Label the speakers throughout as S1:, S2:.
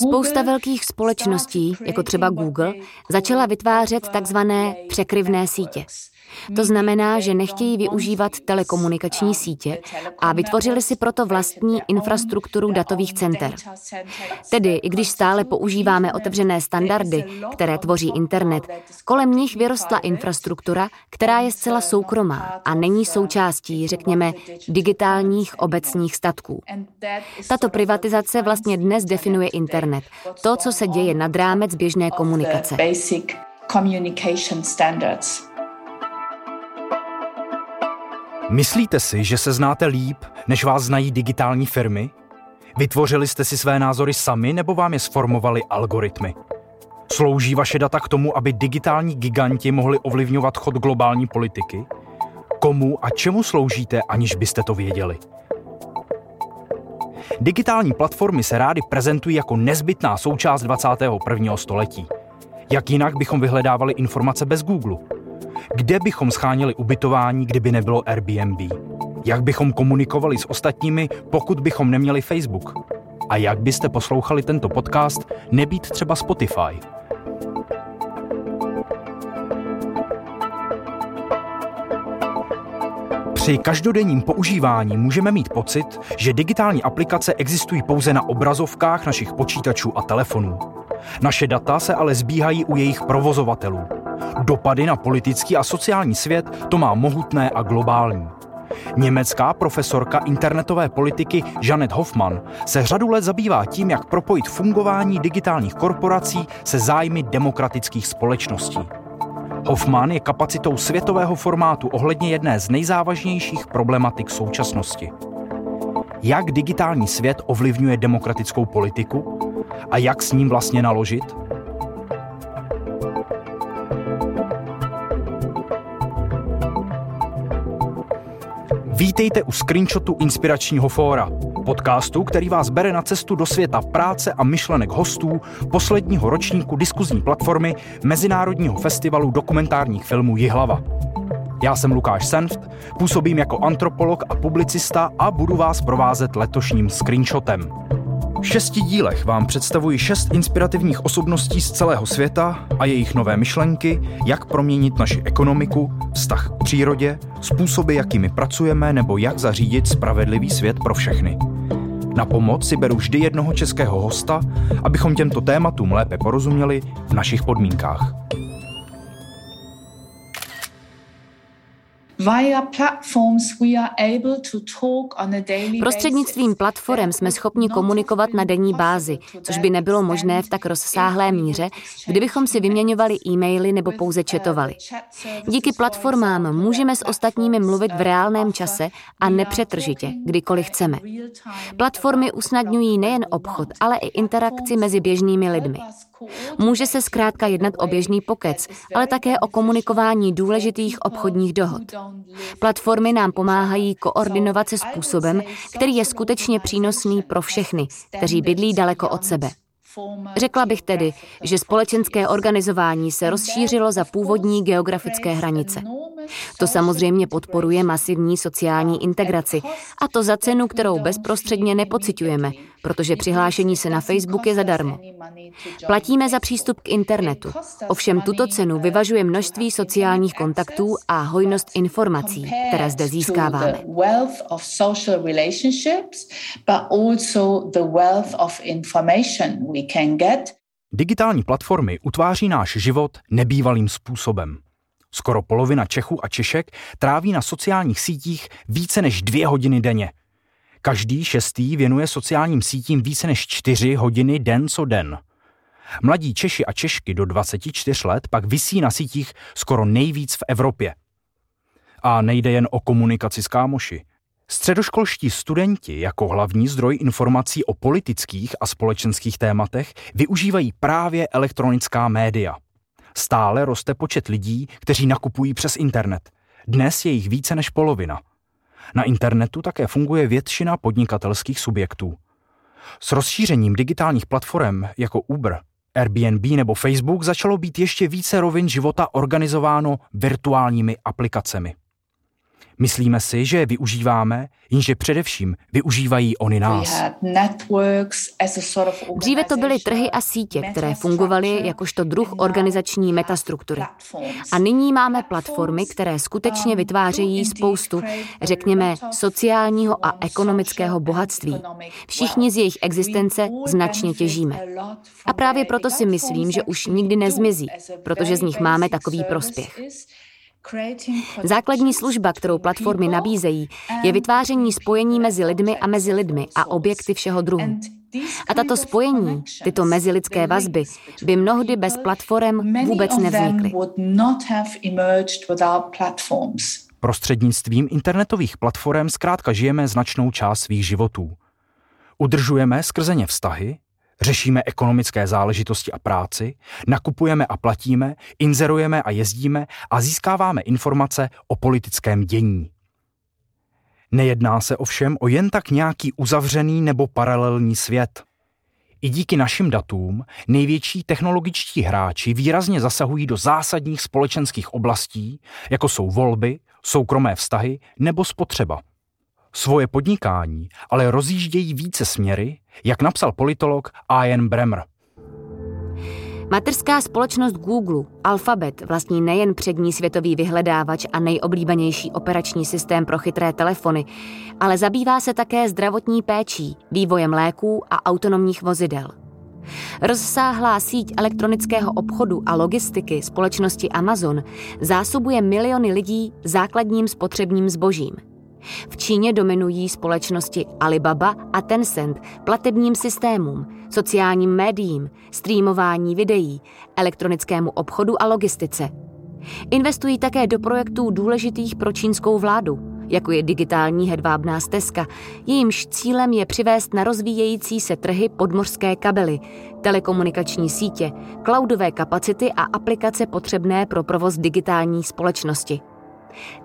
S1: Spousta velkých společností, jako třeba Google, začala vytvářet takzvané překryvné sítě. To znamená, že nechtějí využívat telekomunikační sítě a vytvořili si proto vlastní infrastrukturu datových center. Tedy, i když stále používáme otevřené standardy, které tvoří internet, kolem nich vyrostla infrastruktura, která je zcela soukromá a není součástí, řekněme, digitálních obecních statků. Tato privatizace vlastně dnes definuje internet, to, co se děje nad rámec běžné komunikace.
S2: Myslíte si, že se znáte líp, než vás znají digitální firmy? Vytvořili jste si své názory sami nebo vám je sformovali algoritmy? Slouží vaše data k tomu, aby digitální giganti mohli ovlivňovat chod globální politiky? Komu a čemu sloužíte, aniž byste to věděli? Digitální platformy se rády prezentují jako nezbytná součást 21. století. Jak jinak bychom vyhledávali informace bez Google? Kde bychom schánili ubytování, kdyby nebylo Airbnb? Jak bychom komunikovali s ostatními, pokud bychom neměli Facebook? A jak byste poslouchali tento podcast, nebýt třeba Spotify? Při každodenním používání můžeme mít pocit, že digitální aplikace existují pouze na obrazovkách našich počítačů a telefonů. Naše data se ale zbíhají u jejich provozovatelů. Dopady na politický a sociální svět to má mohutné a globální. Německá profesorka internetové politiky Janet Hoffman se řadu let zabývá tím, jak propojit fungování digitálních korporací se zájmy demokratických společností. Hoffman je kapacitou světového formátu ohledně jedné z nejzávažnějších problematik současnosti. Jak digitální svět ovlivňuje demokratickou politiku a jak s ním vlastně naložit? Vítejte u screenshotu Inspiračního fóra, podcastu, který vás bere na cestu do světa práce a myšlenek hostů posledního ročníku diskuzní platformy Mezinárodního festivalu dokumentárních filmů Jihlava. Já jsem Lukáš Senft, působím jako antropolog a publicista a budu vás provázet letošním screenshotem. V šesti dílech vám představuji šest inspirativních osobností z celého světa a jejich nové myšlenky, jak proměnit naši ekonomiku, vztah k přírodě, způsoby, jakými pracujeme nebo jak zařídit spravedlivý svět pro všechny. Na pomoc si beru vždy jednoho českého hosta, abychom těmto tématům lépe porozuměli v našich podmínkách.
S1: Prostřednictvím platform jsme schopni komunikovat na denní bázi, což by nebylo možné v tak rozsáhlé míře, kdybychom si vyměňovali e-maily nebo pouze uh, četovali. Díky platformám můžeme s ostatními mluvit v reálném čase a nepřetržitě, kdykoliv chceme. Platformy usnadňují nejen obchod, ale i interakci mezi běžnými lidmi. Může se zkrátka jednat o běžný pokec, ale také o komunikování důležitých obchodních dohod. Platformy nám pomáhají koordinovat se způsobem, který je skutečně přínosný pro všechny, kteří bydlí daleko od sebe. Řekla bych tedy, že společenské organizování se rozšířilo za původní geografické hranice. To samozřejmě podporuje masivní sociální integraci a to za cenu, kterou bezprostředně nepocitujeme, protože přihlášení se na Facebook je zadarmo. Platíme za přístup k internetu, ovšem tuto cenu vyvažuje množství sociálních kontaktů a hojnost informací, které zde získáváme.
S2: Digitální platformy utváří náš život nebývalým způsobem. Skoro polovina Čechů a Češek tráví na sociálních sítích více než dvě hodiny denně. Každý šestý věnuje sociálním sítím více než čtyři hodiny den co den. Mladí Češi a Češky do 24 let pak visí na sítích skoro nejvíc v Evropě. A nejde jen o komunikaci s kámoši. Středoškolští studenti jako hlavní zdroj informací o politických a společenských tématech využívají právě elektronická média – Stále roste počet lidí, kteří nakupují přes internet. Dnes je jich více než polovina. Na internetu také funguje většina podnikatelských subjektů. S rozšířením digitálních platform jako Uber, Airbnb nebo Facebook začalo být ještě více rovin života organizováno virtuálními aplikacemi. Myslíme si, že je využíváme, jenže především využívají oni nás.
S1: Dříve to byly trhy a sítě, které fungovaly jakožto druh organizační metastruktury. A nyní máme platformy, které skutečně vytvářejí spoustu, řekněme, sociálního a ekonomického bohatství. Všichni z jejich existence značně těžíme. A právě proto si myslím, že už nikdy nezmizí, protože z nich máme takový prospěch. Základní služba, kterou platformy nabízejí, je vytváření spojení mezi lidmi a mezi lidmi a objekty všeho druhu. A tato spojení, tyto mezilidské vazby, by mnohdy bez platform vůbec nevznikly.
S2: Prostřednictvím internetových platform zkrátka žijeme značnou část svých životů. Udržujeme skrze ně vztahy, Řešíme ekonomické záležitosti a práci, nakupujeme a platíme, inzerujeme a jezdíme a získáváme informace o politickém dění. Nejedná se ovšem o jen tak nějaký uzavřený nebo paralelní svět. I díky našim datům největší technologičtí hráči výrazně zasahují do zásadních společenských oblastí, jako jsou volby, soukromé vztahy nebo spotřeba – Svoje podnikání ale rozjíždějí více směry, jak napsal politolog Ian Bremmer.
S1: Materská společnost Google, Alphabet, vlastní nejen přední světový vyhledávač a nejoblíbenější operační systém pro chytré telefony, ale zabývá se také zdravotní péčí, vývojem léků a autonomních vozidel. Rozsáhlá síť elektronického obchodu a logistiky společnosti Amazon zásobuje miliony lidí základním spotřebním zbožím – v Číně dominují společnosti Alibaba a Tencent platebním systémům, sociálním médiím, streamování videí, elektronickému obchodu a logistice. Investují také do projektů důležitých pro čínskou vládu, jako je digitální hedvábná stezka, jejímž cílem je přivést na rozvíjející se trhy podmořské kabely, telekomunikační sítě, cloudové kapacity a aplikace potřebné pro provoz digitální společnosti.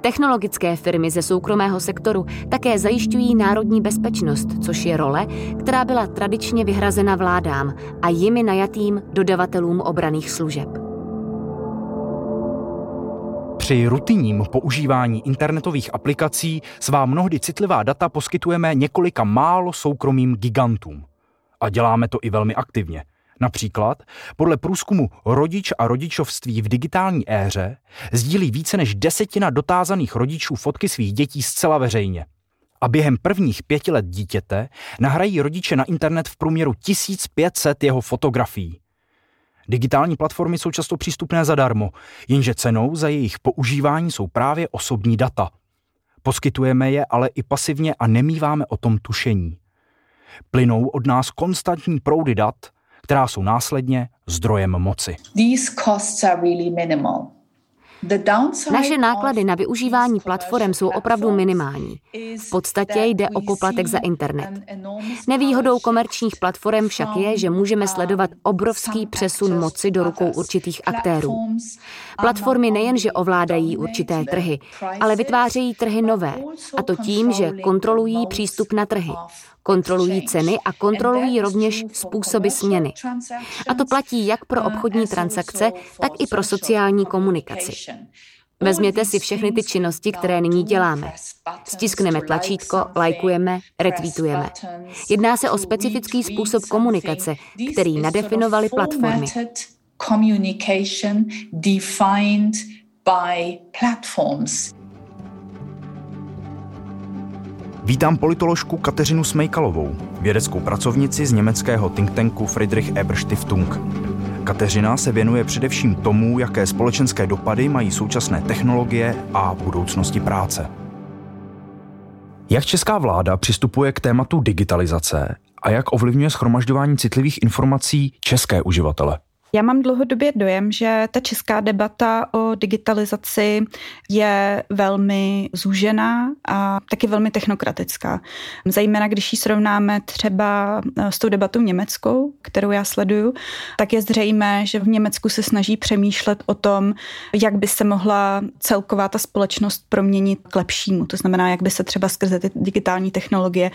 S1: Technologické firmy ze soukromého sektoru také zajišťují národní bezpečnost, což je role, která byla tradičně vyhrazena vládám a jimi najatým dodavatelům obraných služeb.
S2: Při rutinním používání internetových aplikací svá mnohdy citlivá data poskytujeme několika málo soukromým gigantům. A děláme to i velmi aktivně – Například podle průzkumu Rodič a rodičovství v digitální éře sdílí více než desetina dotázaných rodičů fotky svých dětí zcela veřejně. A během prvních pěti let dítěte nahrají rodiče na internet v průměru 1500 jeho fotografií. Digitální platformy jsou často přístupné zadarmo, jenže cenou za jejich používání jsou právě osobní data. Poskytujeme je ale i pasivně a nemýváme o tom tušení. Plynou od nás konstantní proudy dat, která jsou následně zdrojem moci.
S1: Naše náklady na využívání platform jsou opravdu minimální. V podstatě jde o poplatek za internet. Nevýhodou komerčních platform však je, že můžeme sledovat obrovský přesun moci do rukou určitých aktérů. Platformy nejenže ovládají určité trhy, ale vytvářejí trhy nové, a to tím, že kontrolují přístup na trhy, kontrolují ceny a kontrolují rovněž způsoby směny. A to platí jak pro obchodní transakce, tak i pro sociální komunikaci. Vezměte si všechny ty činnosti, které nyní děláme. Stiskneme tlačítko, lajkujeme, retweetujeme. Jedná se o specifický způsob komunikace, který nadefinovaly platformy. Communication defined by platforms.
S2: Vítám politoložku Kateřinu Smejkalovou, vědeckou pracovnici z německého think tanku Friedrich Eber Stiftung. Kateřina se věnuje především tomu, jaké společenské dopady mají současné technologie a budoucnosti práce. Jak česká vláda přistupuje k tématu digitalizace a jak ovlivňuje schromažďování citlivých informací české uživatele?
S3: Já mám dlouhodobě dojem, že ta česká debata o digitalizaci je velmi zúžená a taky velmi technokratická. Zejména když ji srovnáme třeba eh, s tou debatou německou, kterou já sleduju, tak je zřejmé, že v Německu se snaží přemýšlet o tom, jak by se mohla celková ta společnost proměnit k lepšímu. To znamená, jak by se třeba skrze ty digitální technologie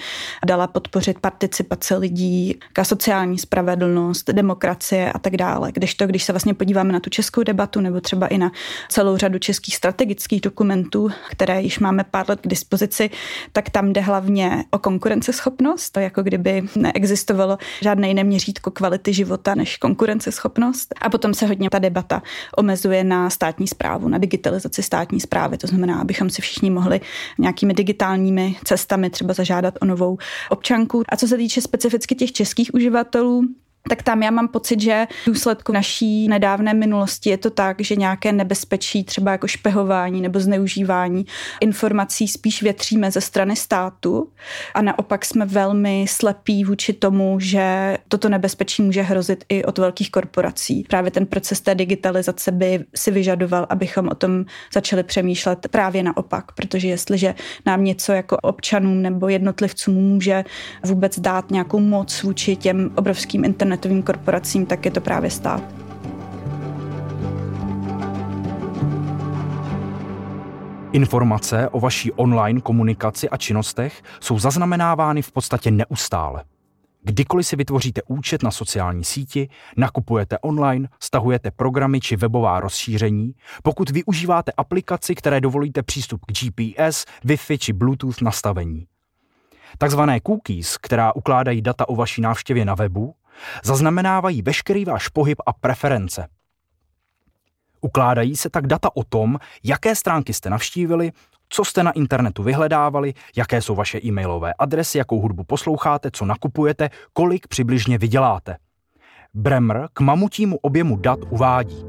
S3: dala podpořit participace lidí, sociální spravedlnost, demokracie a tak dále. Když to, když se vlastně podíváme na tu českou debatu nebo třeba i na celou řadu českých strategických dokumentů, které již máme pár let k dispozici, tak tam jde hlavně o konkurenceschopnost, to jako kdyby neexistovalo žádné jiné měřítko kvality života než konkurenceschopnost. A potom se hodně ta debata omezuje na státní zprávu, na digitalizaci státní zprávy. To znamená, abychom si všichni mohli nějakými digitálními cestami třeba zažádat o novou občanku. A co se týče specificky těch českých uživatelů, tak tam já mám pocit, že v důsledku naší nedávné minulosti je to tak, že nějaké nebezpečí, třeba jako špehování nebo zneužívání informací spíš větříme ze strany státu a naopak jsme velmi slepí vůči tomu, že toto nebezpečí může hrozit i od velkých korporací. Právě ten proces té digitalizace by si vyžadoval, abychom o tom začali přemýšlet právě naopak, protože jestliže nám něco jako občanům nebo jednotlivcům může vůbec dát nějakou moc vůči těm obrovským internetovým internetovým korporacím, tak je to právě stát.
S2: Informace o vaší online komunikaci a činnostech jsou zaznamenávány v podstatě neustále. Kdykoliv si vytvoříte účet na sociální síti, nakupujete online, stahujete programy či webová rozšíření, pokud využíváte aplikaci, které dovolíte přístup k GPS, Wi-Fi či Bluetooth nastavení. Takzvané cookies, která ukládají data o vaší návštěvě na webu, Zaznamenávají veškerý váš pohyb a preference. Ukládají se tak data o tom, jaké stránky jste navštívili, co jste na internetu vyhledávali, jaké jsou vaše e-mailové adresy, jakou hudbu posloucháte, co nakupujete, kolik přibližně vyděláte. Bremer k mamutímu objemu dat uvádí.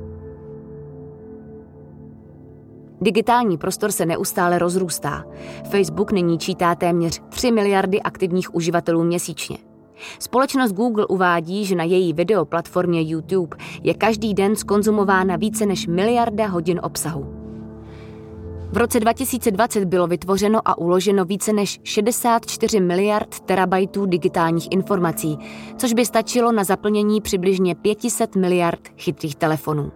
S1: Digitální prostor se neustále rozrůstá. Facebook nyní čítá téměř 3 miliardy aktivních uživatelů měsíčně. Společnost Google uvádí, že na její videoplatformě YouTube je každý den skonzumována více než miliarda hodin obsahu. V roce 2020 bylo vytvořeno a uloženo více než 64 miliard terabajtů digitálních informací, což by stačilo na zaplnění přibližně 500 miliard chytrých telefonů.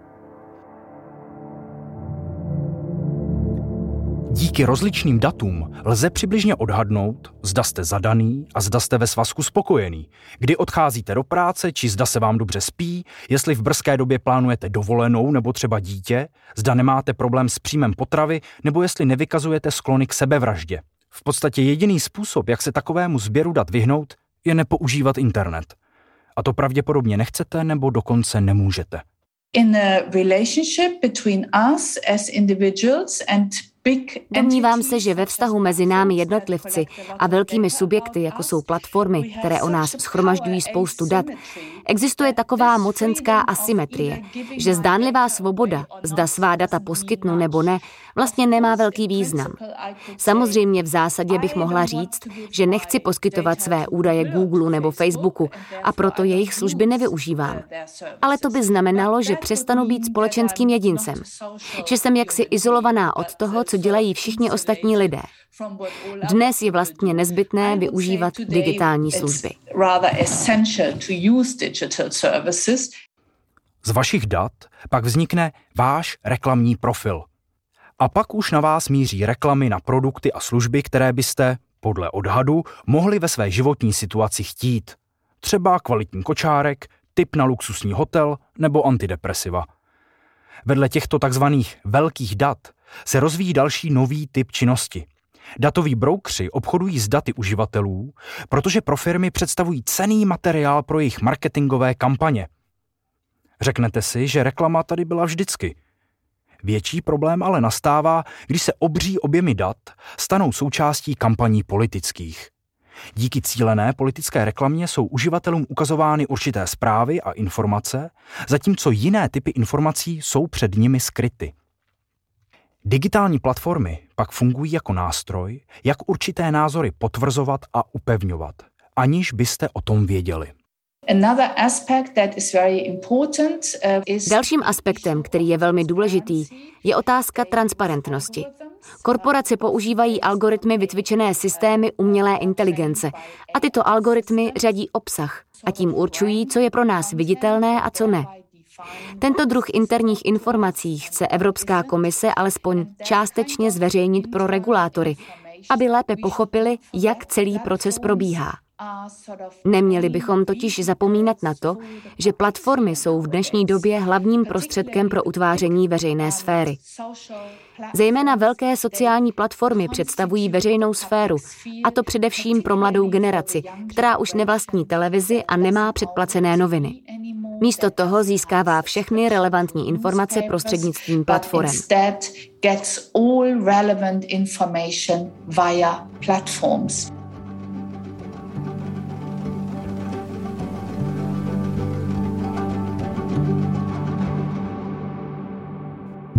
S2: Díky rozličným datům lze přibližně odhadnout, zda jste zadaný a zda jste ve svazku spokojený, kdy odcházíte do práce, či zda se vám dobře spí, jestli v brzké době plánujete dovolenou nebo třeba dítě, zda nemáte problém s příjmem potravy nebo jestli nevykazujete sklony k sebevraždě. V podstatě jediný způsob, jak se takovému sběru dat vyhnout, je nepoužívat internet. A to pravděpodobně nechcete nebo dokonce nemůžete. In a relationship between us as individuals
S1: and Domnívám se, že ve vztahu mezi námi jednotlivci a velkými subjekty, jako jsou platformy, které o nás schromažďují spoustu dat, existuje taková mocenská asymetrie, že zdánlivá svoboda, zda svá data poskytnu nebo ne, vlastně nemá velký význam. Samozřejmě v zásadě bych mohla říct, že nechci poskytovat své údaje Google nebo Facebooku a proto jejich služby nevyužívám. Ale to by znamenalo, že přestanu být společenským jedincem, že jsem jaksi izolovaná od toho, co dělají všichni ostatní lidé. Dnes je vlastně nezbytné využívat digitální služby.
S2: Z vašich dat pak vznikne váš reklamní profil. A pak už na vás míří reklamy na produkty a služby, které byste, podle odhadu, mohli ve své životní situaci chtít. Třeba kvalitní kočárek, tip na luxusní hotel nebo antidepresiva. Vedle těchto takzvaných velkých dat se rozvíjí další nový typ činnosti. Datoví broukři obchodují s daty uživatelů, protože pro firmy představují cený materiál pro jejich marketingové kampaně. Řeknete si, že reklama tady byla vždycky. Větší problém ale nastává, když se obří objemy dat stanou součástí kampaní politických. Díky cílené politické reklamě jsou uživatelům ukazovány určité zprávy a informace, zatímco jiné typy informací jsou před nimi skryty. Digitální platformy pak fungují jako nástroj, jak určité názory potvrzovat a upevňovat, aniž byste o tom věděli.
S1: Uh, Dalším aspektem, který je velmi důležitý, je otázka transparentnosti. Korporace používají algoritmy vytvičené systémy umělé inteligence a tyto algoritmy řadí obsah a tím určují, co je pro nás viditelné a co ne. Tento druh interních informací chce Evropská komise alespoň částečně zveřejnit pro regulátory, aby lépe pochopili, jak celý proces probíhá. Neměli bychom totiž zapomínat na to, že platformy jsou v dnešní době hlavním prostředkem pro utváření veřejné sféry. Zejména velké sociální platformy představují veřejnou sféru, a to především pro mladou generaci, která už nevlastní televizi a nemá předplacené noviny. Místo toho získává všechny relevantní informace prostřednictvím platform.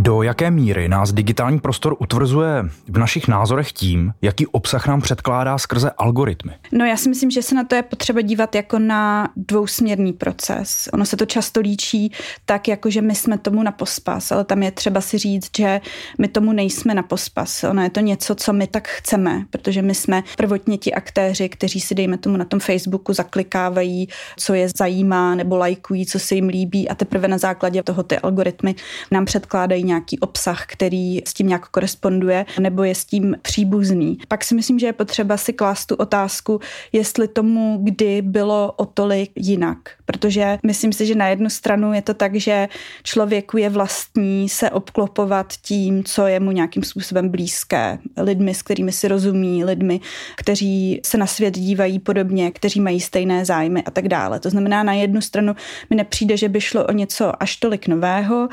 S2: Do jaké míry nás digitální prostor utvrzuje v našich názorech tím, jaký obsah nám předkládá skrze algoritmy?
S3: No já si myslím, že se na to je potřeba dívat jako na dvousměrný proces. Ono se to často líčí tak, jako že my jsme tomu na pospas, ale tam je třeba si říct, že my tomu nejsme na pospas. Ono je to něco, co my tak chceme, protože my jsme prvotně ti aktéři, kteří si, dejme tomu, na tom Facebooku zaklikávají, co je zajímá, nebo lajkují, co se jim líbí a teprve na základě toho ty algoritmy nám předkládají nějaký obsah, který s tím nějak koresponduje, nebo je s tím příbuzný. Pak si myslím, že je potřeba si klást tu otázku, jestli tomu kdy bylo o tolik jinak. Protože myslím si, že na jednu stranu je to tak, že člověku je vlastní se obklopovat tím, co je mu nějakým způsobem blízké. Lidmi, s kterými si rozumí, lidmi, kteří se na svět dívají podobně, kteří mají stejné zájmy a tak dále. To znamená, na jednu stranu mi nepřijde, že by šlo o něco až tolik nového.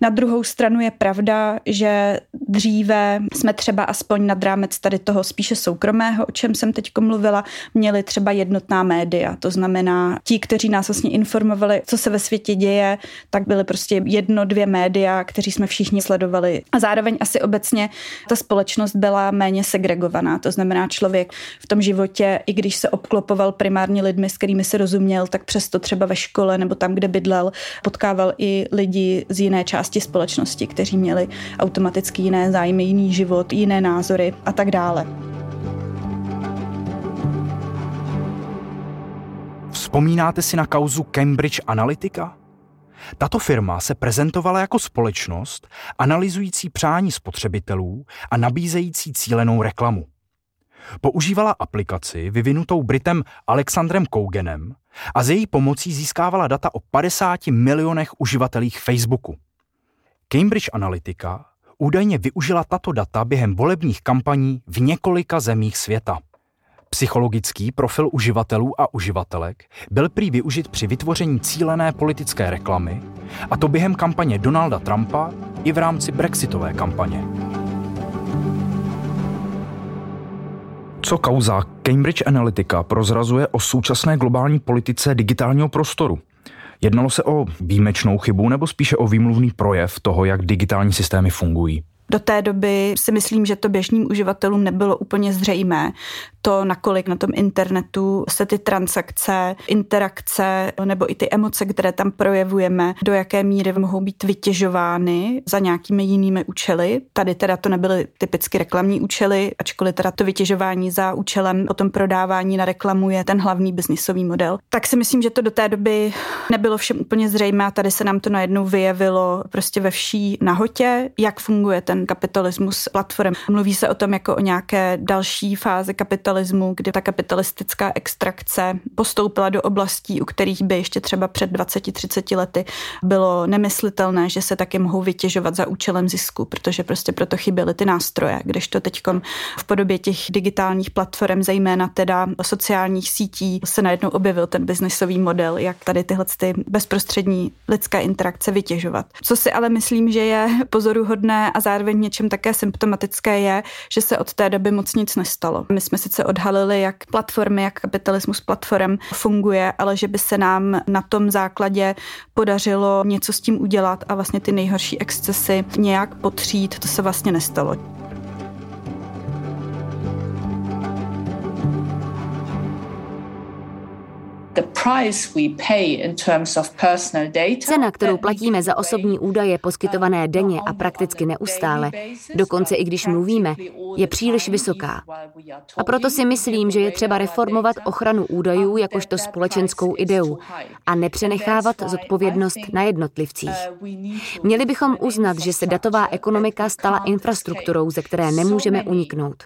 S3: Na druhou stranu je pravda, že dříve jsme třeba aspoň nad rámec tady toho spíše soukromého, o čem jsem teď mluvila, měli třeba jednotná média. To znamená, ti, kteří nás vlastně informovali, co se ve světě děje, tak byly prostě jedno, dvě média, kteří jsme všichni sledovali. A zároveň asi obecně ta společnost byla méně segregovaná. To znamená, člověk v tom životě, i když se obklopoval primárně lidmi, s kterými se rozuměl, tak přesto třeba ve škole nebo tam, kde bydlel, potkával i lidi z jiné části společnosti kteří měli automaticky jiné zájmy, jiný život, jiné názory a tak dále.
S2: Vzpomínáte si na kauzu Cambridge Analytica? Tato firma se prezentovala jako společnost analyzující přání spotřebitelů a nabízející cílenou reklamu. Používala aplikaci vyvinutou Britem Alexandrem Kougenem a z její pomocí získávala data o 50 milionech uživatelích Facebooku. Cambridge Analytica údajně využila tato data během volebních kampaní v několika zemích světa. Psychologický profil uživatelů a uživatelek byl prý využit při vytvoření cílené politické reklamy, a to během kampaně Donalda Trumpa i v rámci brexitové kampaně. Co kauza Cambridge Analytica prozrazuje o současné globální politice digitálního prostoru – Jednalo se o výjimečnou chybu nebo spíše o výmluvný projev toho, jak digitální systémy fungují?
S3: Do té doby si myslím, že to běžným uživatelům nebylo úplně zřejmé. To, nakolik na tom internetu se ty transakce, interakce nebo i ty emoce, které tam projevujeme, do jaké míry mohou být vytěžovány za nějakými jinými účely. Tady teda to nebyly typicky reklamní účely, ačkoliv teda to vytěžování za účelem o tom prodávání na reklamu je ten hlavní biznisový model. Tak si myslím, že to do té doby nebylo všem úplně zřejmé a tady se nám to najednou vyjevilo prostě ve vší nahotě, jak funguje ten kapitalismus platform. Mluví se o tom jako o nějaké další fázi kapitalismu, kdy ta kapitalistická extrakce postoupila do oblastí, u kterých by ještě třeba před 20-30 lety bylo nemyslitelné, že se taky mohou vytěžovat za účelem zisku, protože prostě proto chyběly ty nástroje, kdežto teď v podobě těch digitálních platform, zejména teda sociálních sítí, se najednou objevil ten biznesový model, jak tady tyhle ty bezprostřední lidské interakce vytěžovat. Co si ale myslím, že je pozoruhodné a zároveň zároveň něčem také symptomatické je, že se od té doby moc nic nestalo. My jsme sice odhalili, jak platformy, jak kapitalismus platform funguje, ale že by se nám na tom základě podařilo něco s tím udělat a vlastně ty nejhorší excesy nějak potřít, to se vlastně nestalo.
S1: Cena, kterou platíme za osobní údaje poskytované denně a prakticky neustále, dokonce i když mluvíme, je příliš vysoká. A proto si myslím, že je třeba reformovat ochranu údajů jakožto společenskou ideu a nepřenechávat zodpovědnost na jednotlivcích. Měli bychom uznat, že se datová ekonomika stala infrastrukturou, ze které nemůžeme uniknout.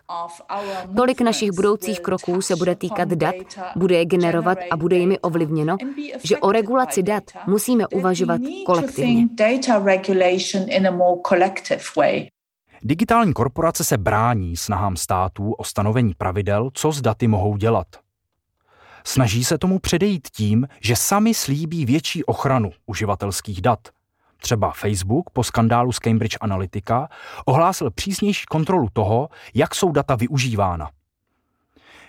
S1: Tolik našich budoucích kroků se bude týkat dat, bude je generovat a bude jimi ovlivněno, že o regulaci dat musíme uvažovat kolektivně.
S2: Digitální korporace se brání snahám států o stanovení pravidel, co s daty mohou dělat. Snaží se tomu předejít tím, že sami slíbí větší ochranu uživatelských dat. Třeba Facebook po skandálu z Cambridge Analytica ohlásil přísnější kontrolu toho, jak jsou data využívána.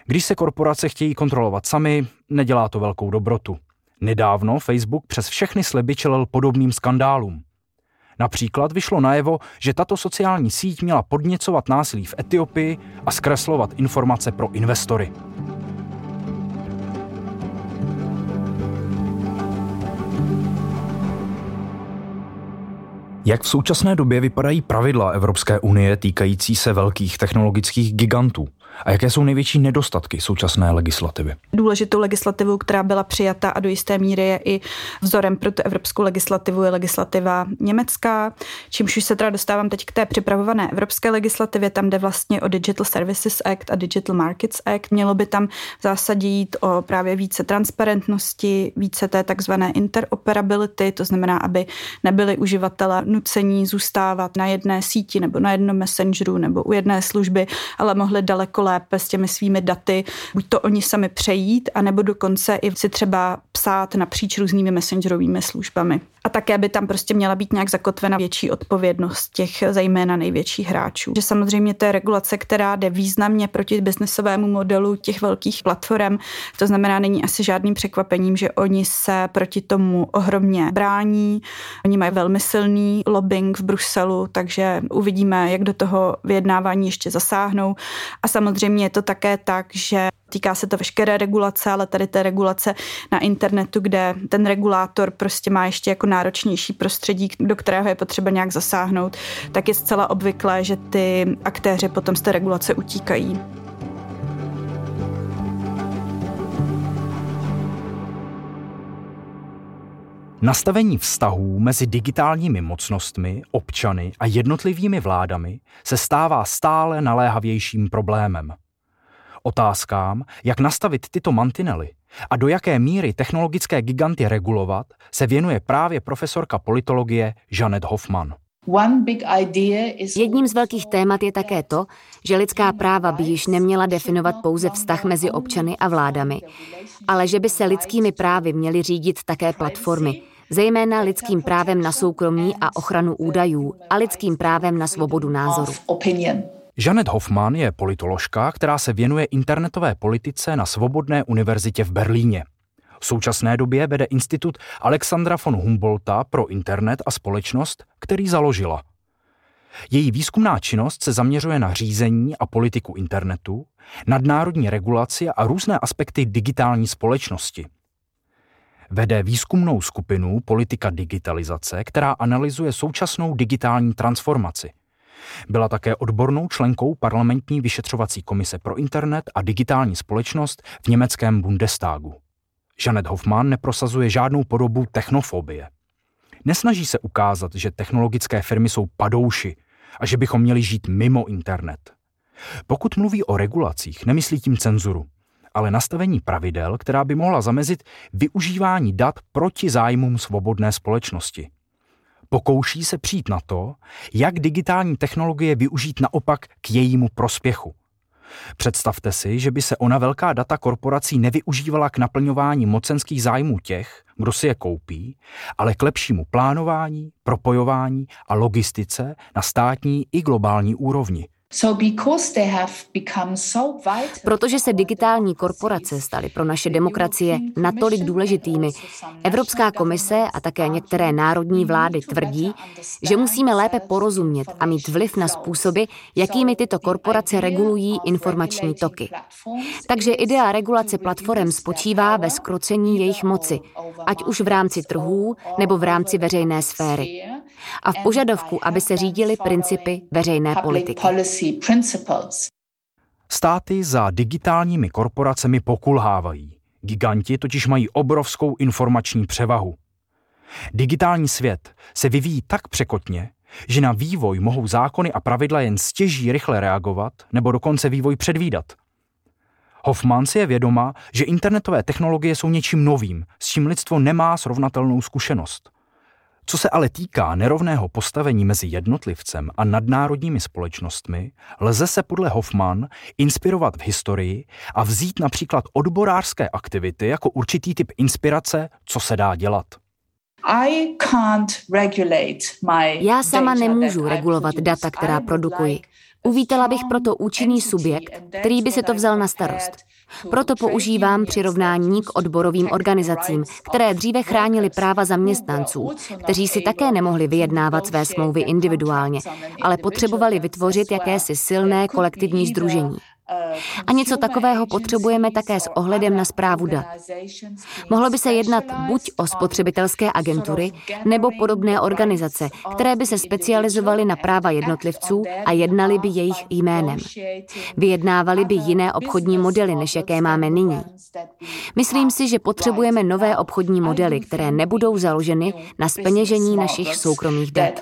S2: Když se korporace chtějí kontrolovat sami, nedělá to velkou dobrotu. Nedávno Facebook přes všechny sliby čelil podobným skandálům. Například vyšlo najevo, že tato sociální síť měla podněcovat násilí v Etiopii a zkreslovat informace pro investory. Jak v současné době vypadají pravidla Evropské unie týkající se velkých technologických gigantů? A jaké jsou největší nedostatky současné legislativy?
S3: Důležitou legislativu, která byla přijata a do jisté míry je i vzorem pro tu evropskou legislativu, je legislativa německá, čímž už se teda dostávám teď k té připravované evropské legislativě, tam jde vlastně o Digital Services Act a Digital Markets Act. Mělo by tam v zásadě jít o právě více transparentnosti, více té takzvané interoperability, to znamená, aby nebyli uživatelé nucení zůstávat na jedné síti nebo na jednom messengeru nebo u jedné služby, ale mohli daleko lépe s těmi svými daty, buď to oni sami přejít, anebo dokonce i si třeba psát napříč různými messengerovými službami. A také by tam prostě měla být nějak zakotvena větší odpovědnost těch zejména největších hráčů. Že samozřejmě to je regulace, která jde významně proti biznesovému modelu těch velkých platform. To znamená, není asi žádným překvapením, že oni se proti tomu ohromně brání. Oni mají velmi silný lobbying v Bruselu, takže uvidíme, jak do toho vyjednávání ještě zasáhnou. A samozřejmě je to také tak, že Týká se to veškeré regulace, ale tady té regulace na internetu, kde ten regulátor prostě má ještě jako náročnější prostředí, do kterého je potřeba nějak zasáhnout, tak je zcela obvyklé, že ty aktéři potom z té regulace utíkají.
S2: Nastavení vztahů mezi digitálními mocnostmi, občany a jednotlivými vládami se stává stále naléhavějším problémem. Otázkám, jak nastavit tyto mantinely a do jaké míry technologické giganty regulovat, se věnuje právě profesorka politologie Janet Hoffman.
S1: Jedním z velkých témat je také to, že lidská práva by již neměla definovat pouze vztah mezi občany a vládami, ale že by se lidskými právy měly řídit také platformy, zejména lidským právem na soukromí a ochranu údajů a lidským právem na svobodu názoru.
S2: Janet Hoffman je politoložka, která se věnuje internetové politice na Svobodné univerzitě v Berlíně. V současné době vede institut Alexandra von Humboldta pro internet a společnost, který založila. Její výzkumná činnost se zaměřuje na řízení a politiku internetu, nadnárodní regulaci a různé aspekty digitální společnosti. Vede výzkumnou skupinu Politika digitalizace, která analyzuje současnou digitální transformaci. Byla také odbornou členkou parlamentní vyšetřovací komise pro internet a digitální společnost v německém Bundestagu. Janet Hoffmann neprosazuje žádnou podobu technofobie. Nesnaží se ukázat, že technologické firmy jsou padouši a že bychom měli žít mimo internet. Pokud mluví o regulacích, nemyslí tím cenzuru, ale nastavení pravidel, která by mohla zamezit využívání dat proti zájmům svobodné společnosti. Pokouší se přijít na to, jak digitální technologie využít naopak k jejímu prospěchu. Představte si, že by se ona velká data korporací nevyužívala k naplňování mocenských zájmů těch, kdo si je koupí, ale k lepšímu plánování, propojování a logistice na státní i globální úrovni.
S1: Protože se digitální korporace staly pro naše demokracie natolik důležitými, Evropská komise a také některé národní vlády tvrdí, že musíme lépe porozumět a mít vliv na způsoby, jakými tyto korporace regulují informační toky. Takže idea regulace platform spočívá ve skrocení jejich moci, ať už v rámci trhů nebo v rámci veřejné sféry. A v požadavku, aby se řídily principy veřejné politiky.
S2: Státy za digitálními korporacemi pokulhávají. Giganti totiž mají obrovskou informační převahu. Digitální svět se vyvíjí tak překotně, že na vývoj mohou zákony a pravidla jen stěží rychle reagovat nebo dokonce vývoj předvídat. Hoffman si je vědoma, že internetové technologie jsou něčím novým, s čím lidstvo nemá srovnatelnou zkušenost. Co se ale týká nerovného postavení mezi jednotlivcem a nadnárodními společnostmi, lze se podle Hoffman inspirovat v historii a vzít například odborářské aktivity jako určitý typ inspirace, co se dá dělat.
S1: Já sama nemůžu regulovat data, která produkuji. Uvítala bych proto účinný subjekt, který by se to vzal na starost. Proto používám přirovnání k odborovým organizacím, které dříve chránili práva zaměstnanců, kteří si také nemohli vyjednávat své smlouvy individuálně, ale potřebovali vytvořit jakési silné kolektivní združení. A něco takového potřebujeme také s ohledem na zprávu dat. Mohlo by se jednat buď o spotřebitelské agentury nebo podobné organizace, které by se specializovaly na práva jednotlivců a jednali by jejich jménem. Vyjednávali by jiné obchodní modely, než jaké máme nyní. Myslím si, že potřebujeme nové obchodní modely, které nebudou založeny na speněžení našich soukromých dat.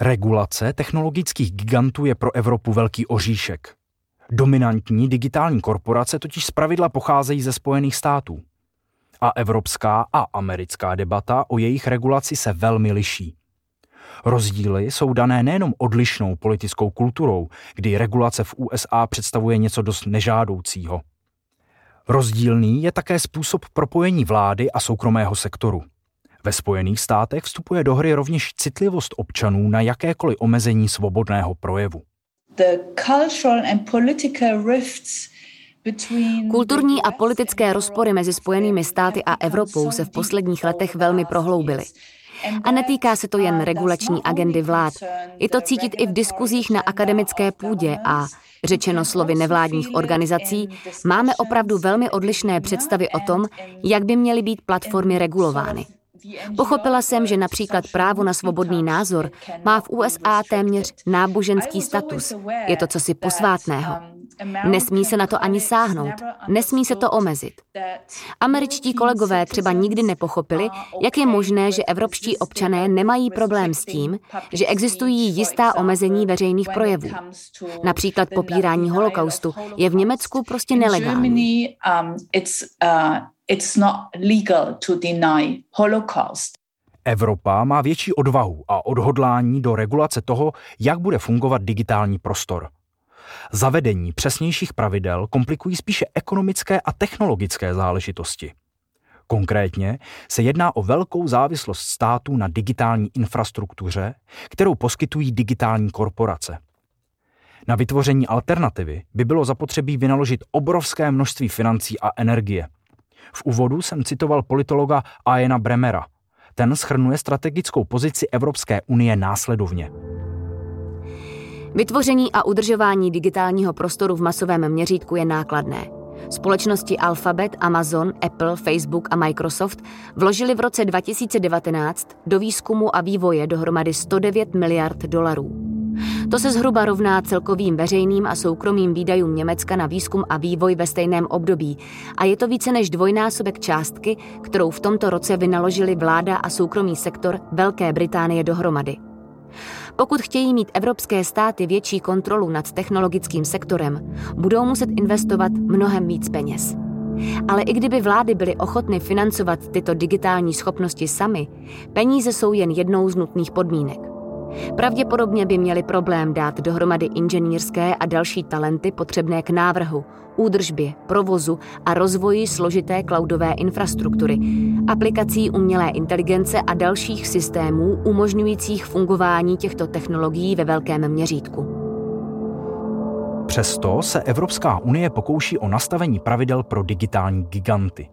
S2: Regulace technologických gigantů je pro Evropu velký oříšek. Dominantní digitální korporace totiž zpravidla pocházejí ze Spojených států. A evropská a americká debata o jejich regulaci se velmi liší. Rozdíly jsou dané nejenom odlišnou politickou kulturou, kdy regulace v USA představuje něco dost nežádoucího. Rozdílný je také způsob propojení vlády a soukromého sektoru. Ve Spojených státech vstupuje do hry rovněž citlivost občanů na jakékoliv omezení svobodného projevu.
S1: Kulturní a politické rozpory mezi Spojenými státy a Evropou se v posledních letech velmi prohloubily. A netýká se to jen regulační agendy vlád. Je to cítit i v diskuzích na akademické půdě a řečeno slovy nevládních organizací, máme opravdu velmi odlišné představy o tom, jak by měly být platformy regulovány. Pochopila jsem, že například právo na svobodný názor má v USA téměř náboženský status. Je to cosi posvátného. Nesmí se na to ani sáhnout, nesmí se to omezit. Američtí kolegové třeba nikdy nepochopili, jak je možné, že evropští občané nemají problém s tím, že existují jistá omezení veřejných projevů. Například popírání holokaustu je v Německu prostě nelegální
S2: deny Holocaust. Evropa má větší odvahu a odhodlání do regulace toho, jak bude fungovat digitální prostor. Zavedení přesnějších pravidel komplikují spíše ekonomické a technologické záležitosti. Konkrétně se jedná o velkou závislost států na digitální infrastruktuře, kterou poskytují digitální korporace. Na vytvoření alternativy by bylo zapotřebí vynaložit obrovské množství financí a energie. V úvodu jsem citoval politologa Aena Bremera. Ten schrnuje strategickou pozici Evropské unie následovně.
S1: Vytvoření a udržování digitálního prostoru v masovém měřítku je nákladné. Společnosti Alphabet, Amazon, Apple, Facebook a Microsoft vložili v roce 2019 do výzkumu a vývoje dohromady 109 miliard dolarů. To se zhruba rovná celkovým veřejným a soukromým výdajům Německa na výzkum a vývoj ve stejném období a je to více než dvojnásobek částky, kterou v tomto roce vynaložili vláda a soukromý sektor Velké Británie dohromady. Pokud chtějí mít evropské státy větší kontrolu nad technologickým sektorem, budou muset investovat mnohem víc peněz. Ale i kdyby vlády byly ochotny financovat tyto digitální schopnosti sami, peníze jsou jen jednou z nutných podmínek. Pravděpodobně by měli problém dát dohromady inženýrské a další talenty potřebné k návrhu, údržbě, provozu a rozvoji složité cloudové infrastruktury, aplikací umělé inteligence a dalších systémů umožňujících fungování těchto technologií ve velkém měřítku.
S2: Přesto se Evropská unie pokouší o nastavení pravidel pro digitální giganty.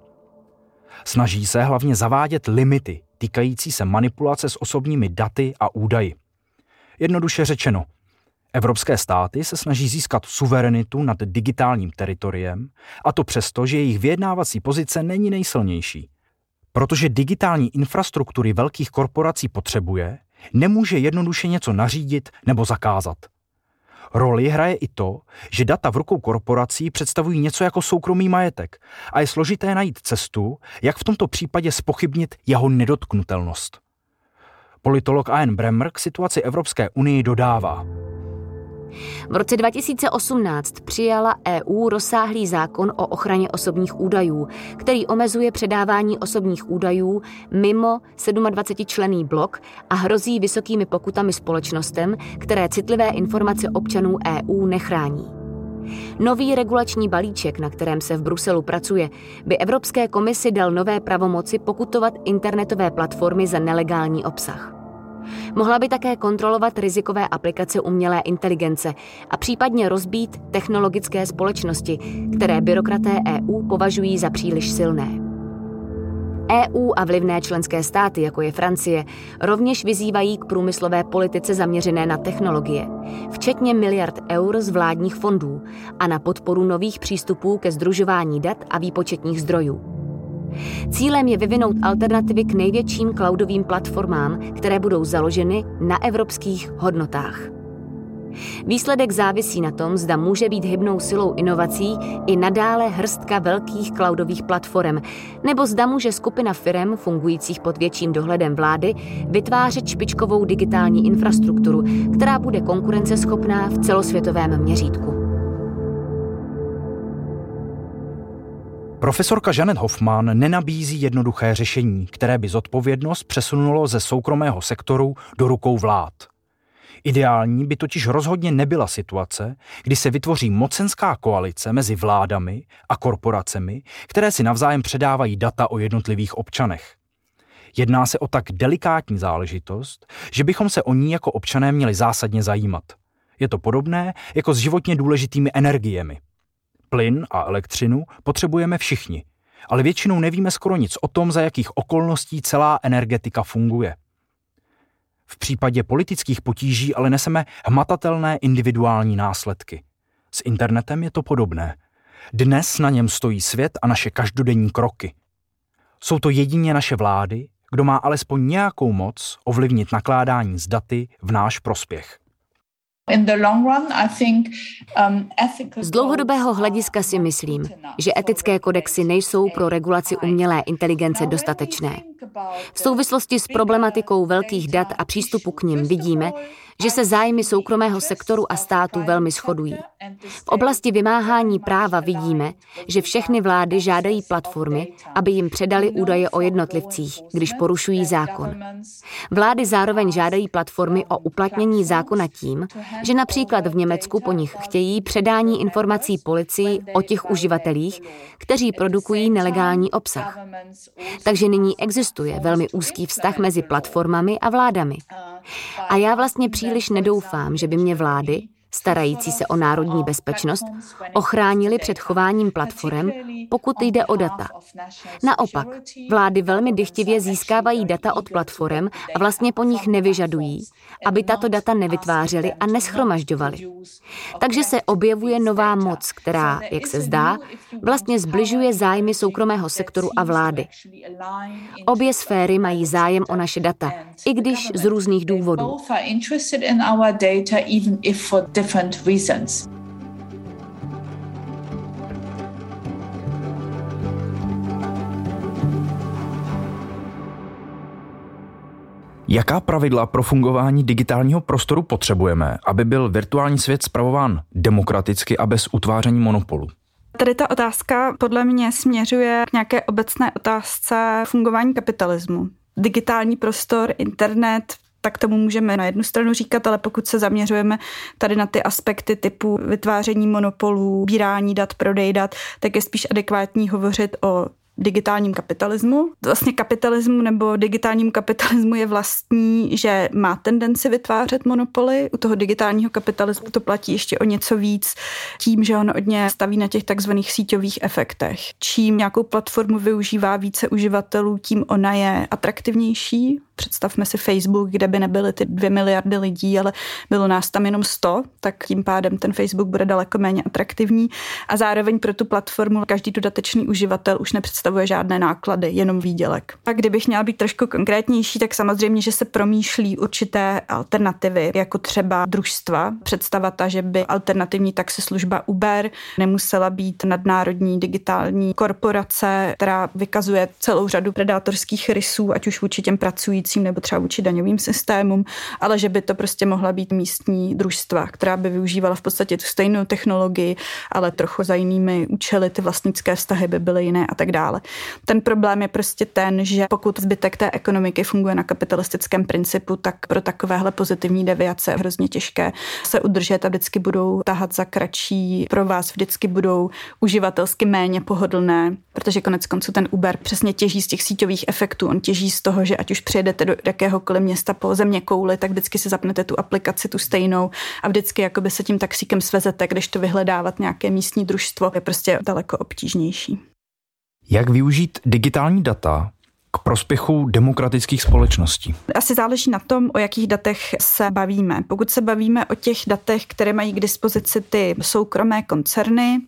S2: Snaží se hlavně zavádět limity týkající se manipulace s osobními daty a údaji. Jednoduše řečeno, Evropské státy se snaží získat suverenitu nad digitálním teritoriem, a to přesto, že jejich vyjednávací pozice není nejsilnější. Protože digitální infrastruktury velkých korporací potřebuje, nemůže jednoduše něco nařídit nebo zakázat. Roli hraje i to, že data v rukou korporací představují něco jako soukromý majetek a je složité najít cestu, jak v tomto případě spochybnit jeho nedotknutelnost. Politolog A.N. Bremmer k situaci Evropské unii dodává.
S1: V roce 2018 přijala EU rozsáhlý zákon o ochraně osobních údajů, který omezuje předávání osobních údajů mimo 27-člený blok a hrozí vysokými pokutami společnostem, které citlivé informace občanů EU nechrání. Nový regulační balíček, na kterém se v Bruselu pracuje, by Evropské komisi dal nové pravomoci pokutovat internetové platformy za nelegální obsah. Mohla by také kontrolovat rizikové aplikace umělé inteligence a případně rozbít technologické společnosti, které byrokraté EU považují za příliš silné. EU a vlivné členské státy, jako je Francie, rovněž vyzývají k průmyslové politice zaměřené na technologie, včetně miliard eur z vládních fondů a na podporu nových přístupů ke združování dat a výpočetních zdrojů. Cílem je vyvinout alternativy k největším cloudovým platformám, které budou založeny na evropských hodnotách. Výsledek závisí na tom, zda může být hybnou silou inovací i nadále hrstka velkých cloudových platform, nebo zda může skupina firm fungujících pod větším dohledem vlády vytvářet špičkovou digitální infrastrukturu, která bude konkurenceschopná v celosvětovém měřítku.
S2: Profesorka Janet Hoffman nenabízí jednoduché řešení, které by zodpovědnost přesunulo ze soukromého sektoru do rukou vlád. Ideální by totiž rozhodně nebyla situace, kdy se vytvoří mocenská koalice mezi vládami a korporacemi, které si navzájem předávají data o jednotlivých občanech. Jedná se o tak delikátní záležitost, že bychom se o ní jako občané měli zásadně zajímat. Je to podobné jako s životně důležitými energiemi – Plyn a elektřinu potřebujeme všichni, ale většinou nevíme skoro nic o tom, za jakých okolností celá energetika funguje. V případě politických potíží ale neseme hmatatelné individuální následky. S internetem je to podobné. Dnes na něm stojí svět a naše každodenní kroky. Jsou to jedině naše vlády, kdo má alespoň nějakou moc ovlivnit nakládání s daty v náš prospěch.
S1: Um, Z dlouhodobého hlediska si myslím, že etické kodexy nejsou pro regulaci umělé inteligence dostatečné. V souvislosti s problematikou velkých dat a přístupu k nim vidíme, že se zájmy soukromého sektoru a státu velmi shodují. V oblasti vymáhání práva vidíme, že všechny vlády žádají platformy, aby jim předali údaje o jednotlivcích, když porušují zákon. Vlády zároveň žádají platformy o uplatnění zákona tím, že například v Německu po nich chtějí předání informací policii o těch uživatelích, kteří produkují nelegální obsah. Takže nyní existuje velmi úzký vztah mezi platformami a vládami. A já vlastně příliš nedoufám, že by mě vlády, starající se o národní bezpečnost, ochránili před chováním platform, pokud jde o data. Naopak, vlády velmi dychtivě získávají data od platform a vlastně po nich nevyžadují, aby tato data nevytvářely a neschromažďovaly. Takže se objevuje nová moc, která, jak se zdá, vlastně zbližuje zájmy soukromého sektoru a vlády. Obě sféry mají zájem o naše data, i když z různých důvodů different reasons.
S2: Jaká pravidla pro fungování digitálního prostoru potřebujeme, aby byl virtuální svět spravován demokraticky a bez utváření monopolu?
S3: Tady ta otázka podle mě směřuje k nějaké obecné otázce fungování kapitalismu. Digitální prostor, internet tak tomu můžeme na jednu stranu říkat, ale pokud se zaměřujeme tady na ty aspekty typu vytváření monopolů, bírání dat, prodej dat, tak je spíš adekvátní hovořit o digitálním kapitalismu. Vlastně kapitalismu nebo digitálním kapitalismu je vlastní, že má tendenci vytvářet monopoly. U toho digitálního kapitalismu to platí ještě o něco víc tím, že on hodně staví na těch takzvaných síťových efektech. Čím nějakou platformu využívá více uživatelů, tím ona je atraktivnější Představme si Facebook, kde by nebyly ty dvě miliardy lidí, ale bylo nás tam jenom sto, tak tím pádem ten Facebook bude daleko méně atraktivní a zároveň pro tu platformu každý dodatečný uživatel už nepředstavuje žádné náklady, jenom výdělek. A kdybych měla být trošku konkrétnější, tak samozřejmě, že se promýšlí určité alternativy, jako třeba družstva. Představa ta, že by alternativní taxislužba Uber nemusela být nadnárodní digitální korporace, která vykazuje celou řadu predátorských rysů, ať už vůči těm pracujícím pracujícím nebo třeba vůči daňovým systémům, ale že by to prostě mohla být místní družstva, která by využívala v podstatě tu stejnou technologii, ale trochu za jinými účely, ty vlastnické vztahy by byly jiné a tak dále. Ten problém je prostě ten, že pokud zbytek té ekonomiky funguje na kapitalistickém principu, tak pro takovéhle pozitivní deviace je hrozně těžké se udržet a vždycky budou tahat za kratší, pro vás vždycky budou uživatelsky méně pohodlné, protože konec konců ten Uber přesně těží z těch síťových efektů. On těží z toho, že ať už přijede jdete do jakéhokoliv města po země kouli, tak vždycky si zapnete tu aplikaci, tu stejnou a vždycky jakoby se tím taxíkem svezete, když to vyhledávat nějaké místní družstvo je prostě daleko obtížnější.
S2: Jak využít digitální data k prospěchu demokratických společností?
S3: Asi záleží na tom, o jakých datech se bavíme. Pokud se bavíme o těch datech, které mají k dispozici ty soukromé koncerny,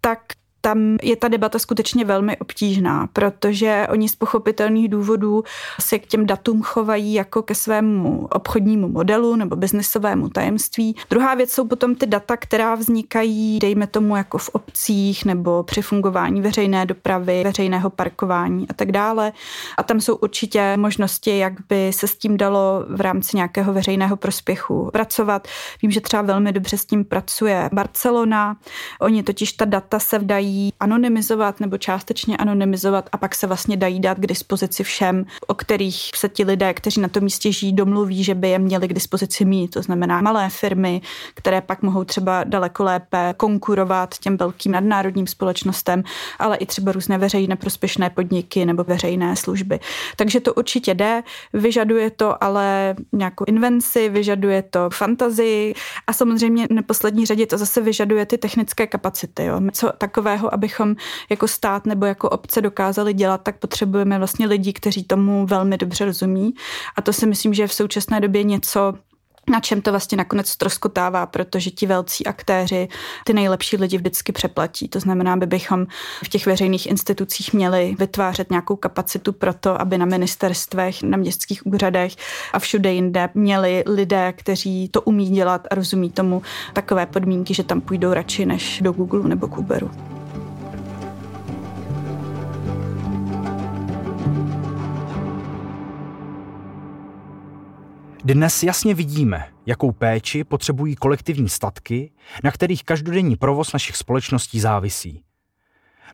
S3: tak tam je ta debata skutečně velmi obtížná, protože oni z pochopitelných důvodů se k těm datům chovají jako ke svému obchodnímu modelu nebo biznesovému tajemství. Druhá věc jsou potom ty data, která vznikají, dejme tomu jako v obcích nebo při fungování veřejné dopravy, veřejného parkování a tak dále. A tam jsou určitě možnosti, jak by se s tím dalo v rámci nějakého veřejného prospěchu pracovat. Vím, že třeba velmi dobře s tím pracuje Barcelona. Oni totiž ta data se vdají anonymizovat nebo částečně anonymizovat a pak se vlastně dají dát k dispozici všem, o kterých se ti lidé, kteří na tom místě žijí, domluví, že by je měli k dispozici mít. To znamená malé firmy, které pak mohou třeba daleko lépe konkurovat těm velkým nadnárodním společnostem, ale i třeba různé veřejné prospěšné podniky nebo veřejné služby. Takže to určitě jde, vyžaduje to ale nějakou invenci, vyžaduje to fantazii a samozřejmě neposlední řadě to zase vyžaduje ty technické kapacity. Jo. Co takového toho, abychom jako stát nebo jako obce dokázali dělat, tak potřebujeme vlastně lidi, kteří tomu velmi dobře rozumí. A to si myslím, že je v současné době něco, na čem to vlastně nakonec stroskotává, protože ti velcí aktéři ty nejlepší lidi vždycky přeplatí. To znamená, aby bychom v těch veřejných institucích měli vytvářet nějakou kapacitu pro to, aby na ministerstvech, na městských úřadech a všude jinde měli lidé, kteří to umí dělat a rozumí tomu takové podmínky, že tam půjdou radši než do Google nebo k Uberu.
S2: Dnes jasně vidíme, jakou péči potřebují kolektivní statky, na kterých každodenní provoz našich společností závisí.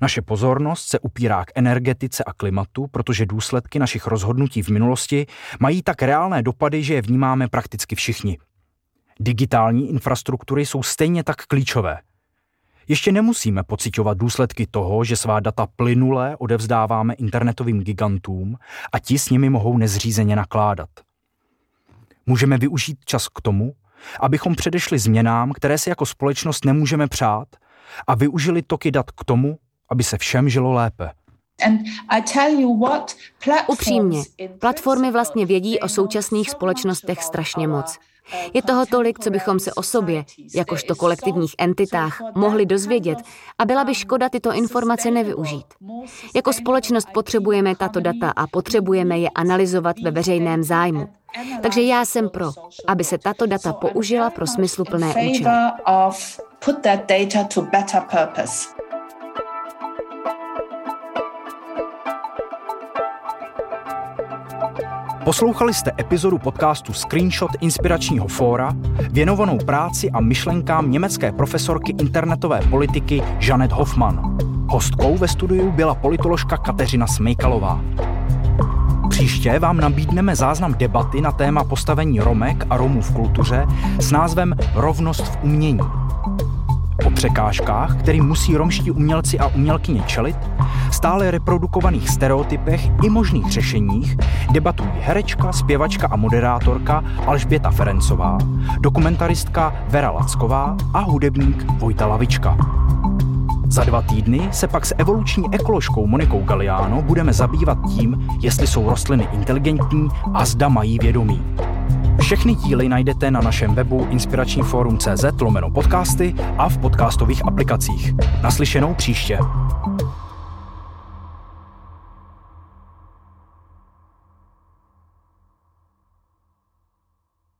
S2: Naše pozornost se upírá k energetice a klimatu, protože důsledky našich rozhodnutí v minulosti mají tak reálné dopady, že je vnímáme prakticky všichni. Digitální infrastruktury jsou stejně tak klíčové. Ještě nemusíme pocitovat důsledky toho, že svá data plynule odevzdáváme internetovým gigantům a ti s nimi mohou nezřízeně nakládat – Můžeme využít čas k tomu, abychom předešli změnám, které si jako společnost nemůžeme přát a využili toky dat k tomu, aby se všem žilo lépe.
S1: Upřímně, platformy vlastně vědí o současných společnostech strašně moc. Je toho tolik, co bychom se o sobě, jakožto kolektivních entitách, mohli dozvědět a byla by škoda tyto informace nevyužít. Jako společnost potřebujeme tato data a potřebujeme je analyzovat ve veřejném zájmu. Takže já jsem pro, aby se tato data použila pro smysluplné účely.
S2: Poslouchali jste epizodu podcastu Screenshot Inspiračního fóra věnovanou práci a myšlenkám německé profesorky internetové politiky Janet Hoffman. Hostkou ve studiu byla politoložka Kateřina Smejkalová. Příště vám nabídneme záznam debaty na téma postavení Romek a Romů v kultuře s názvem Rovnost v umění. Překážkách, kterým musí romští umělci a umělkyně čelit, stále reprodukovaných stereotypech i možných řešeních debatují herečka, zpěvačka a moderátorka Alžběta Ferencová, dokumentaristka Vera Lacková a hudebník Vojta Lavička. Za dva týdny se pak s evoluční ekoložkou Monikou Galiano budeme zabývat tím, jestli jsou rostliny inteligentní a zda mají vědomí. Všechny díly najdete na našem webu inspiračníforum.cz lomeno podcasty a v podcastových aplikacích. Naslyšenou příště.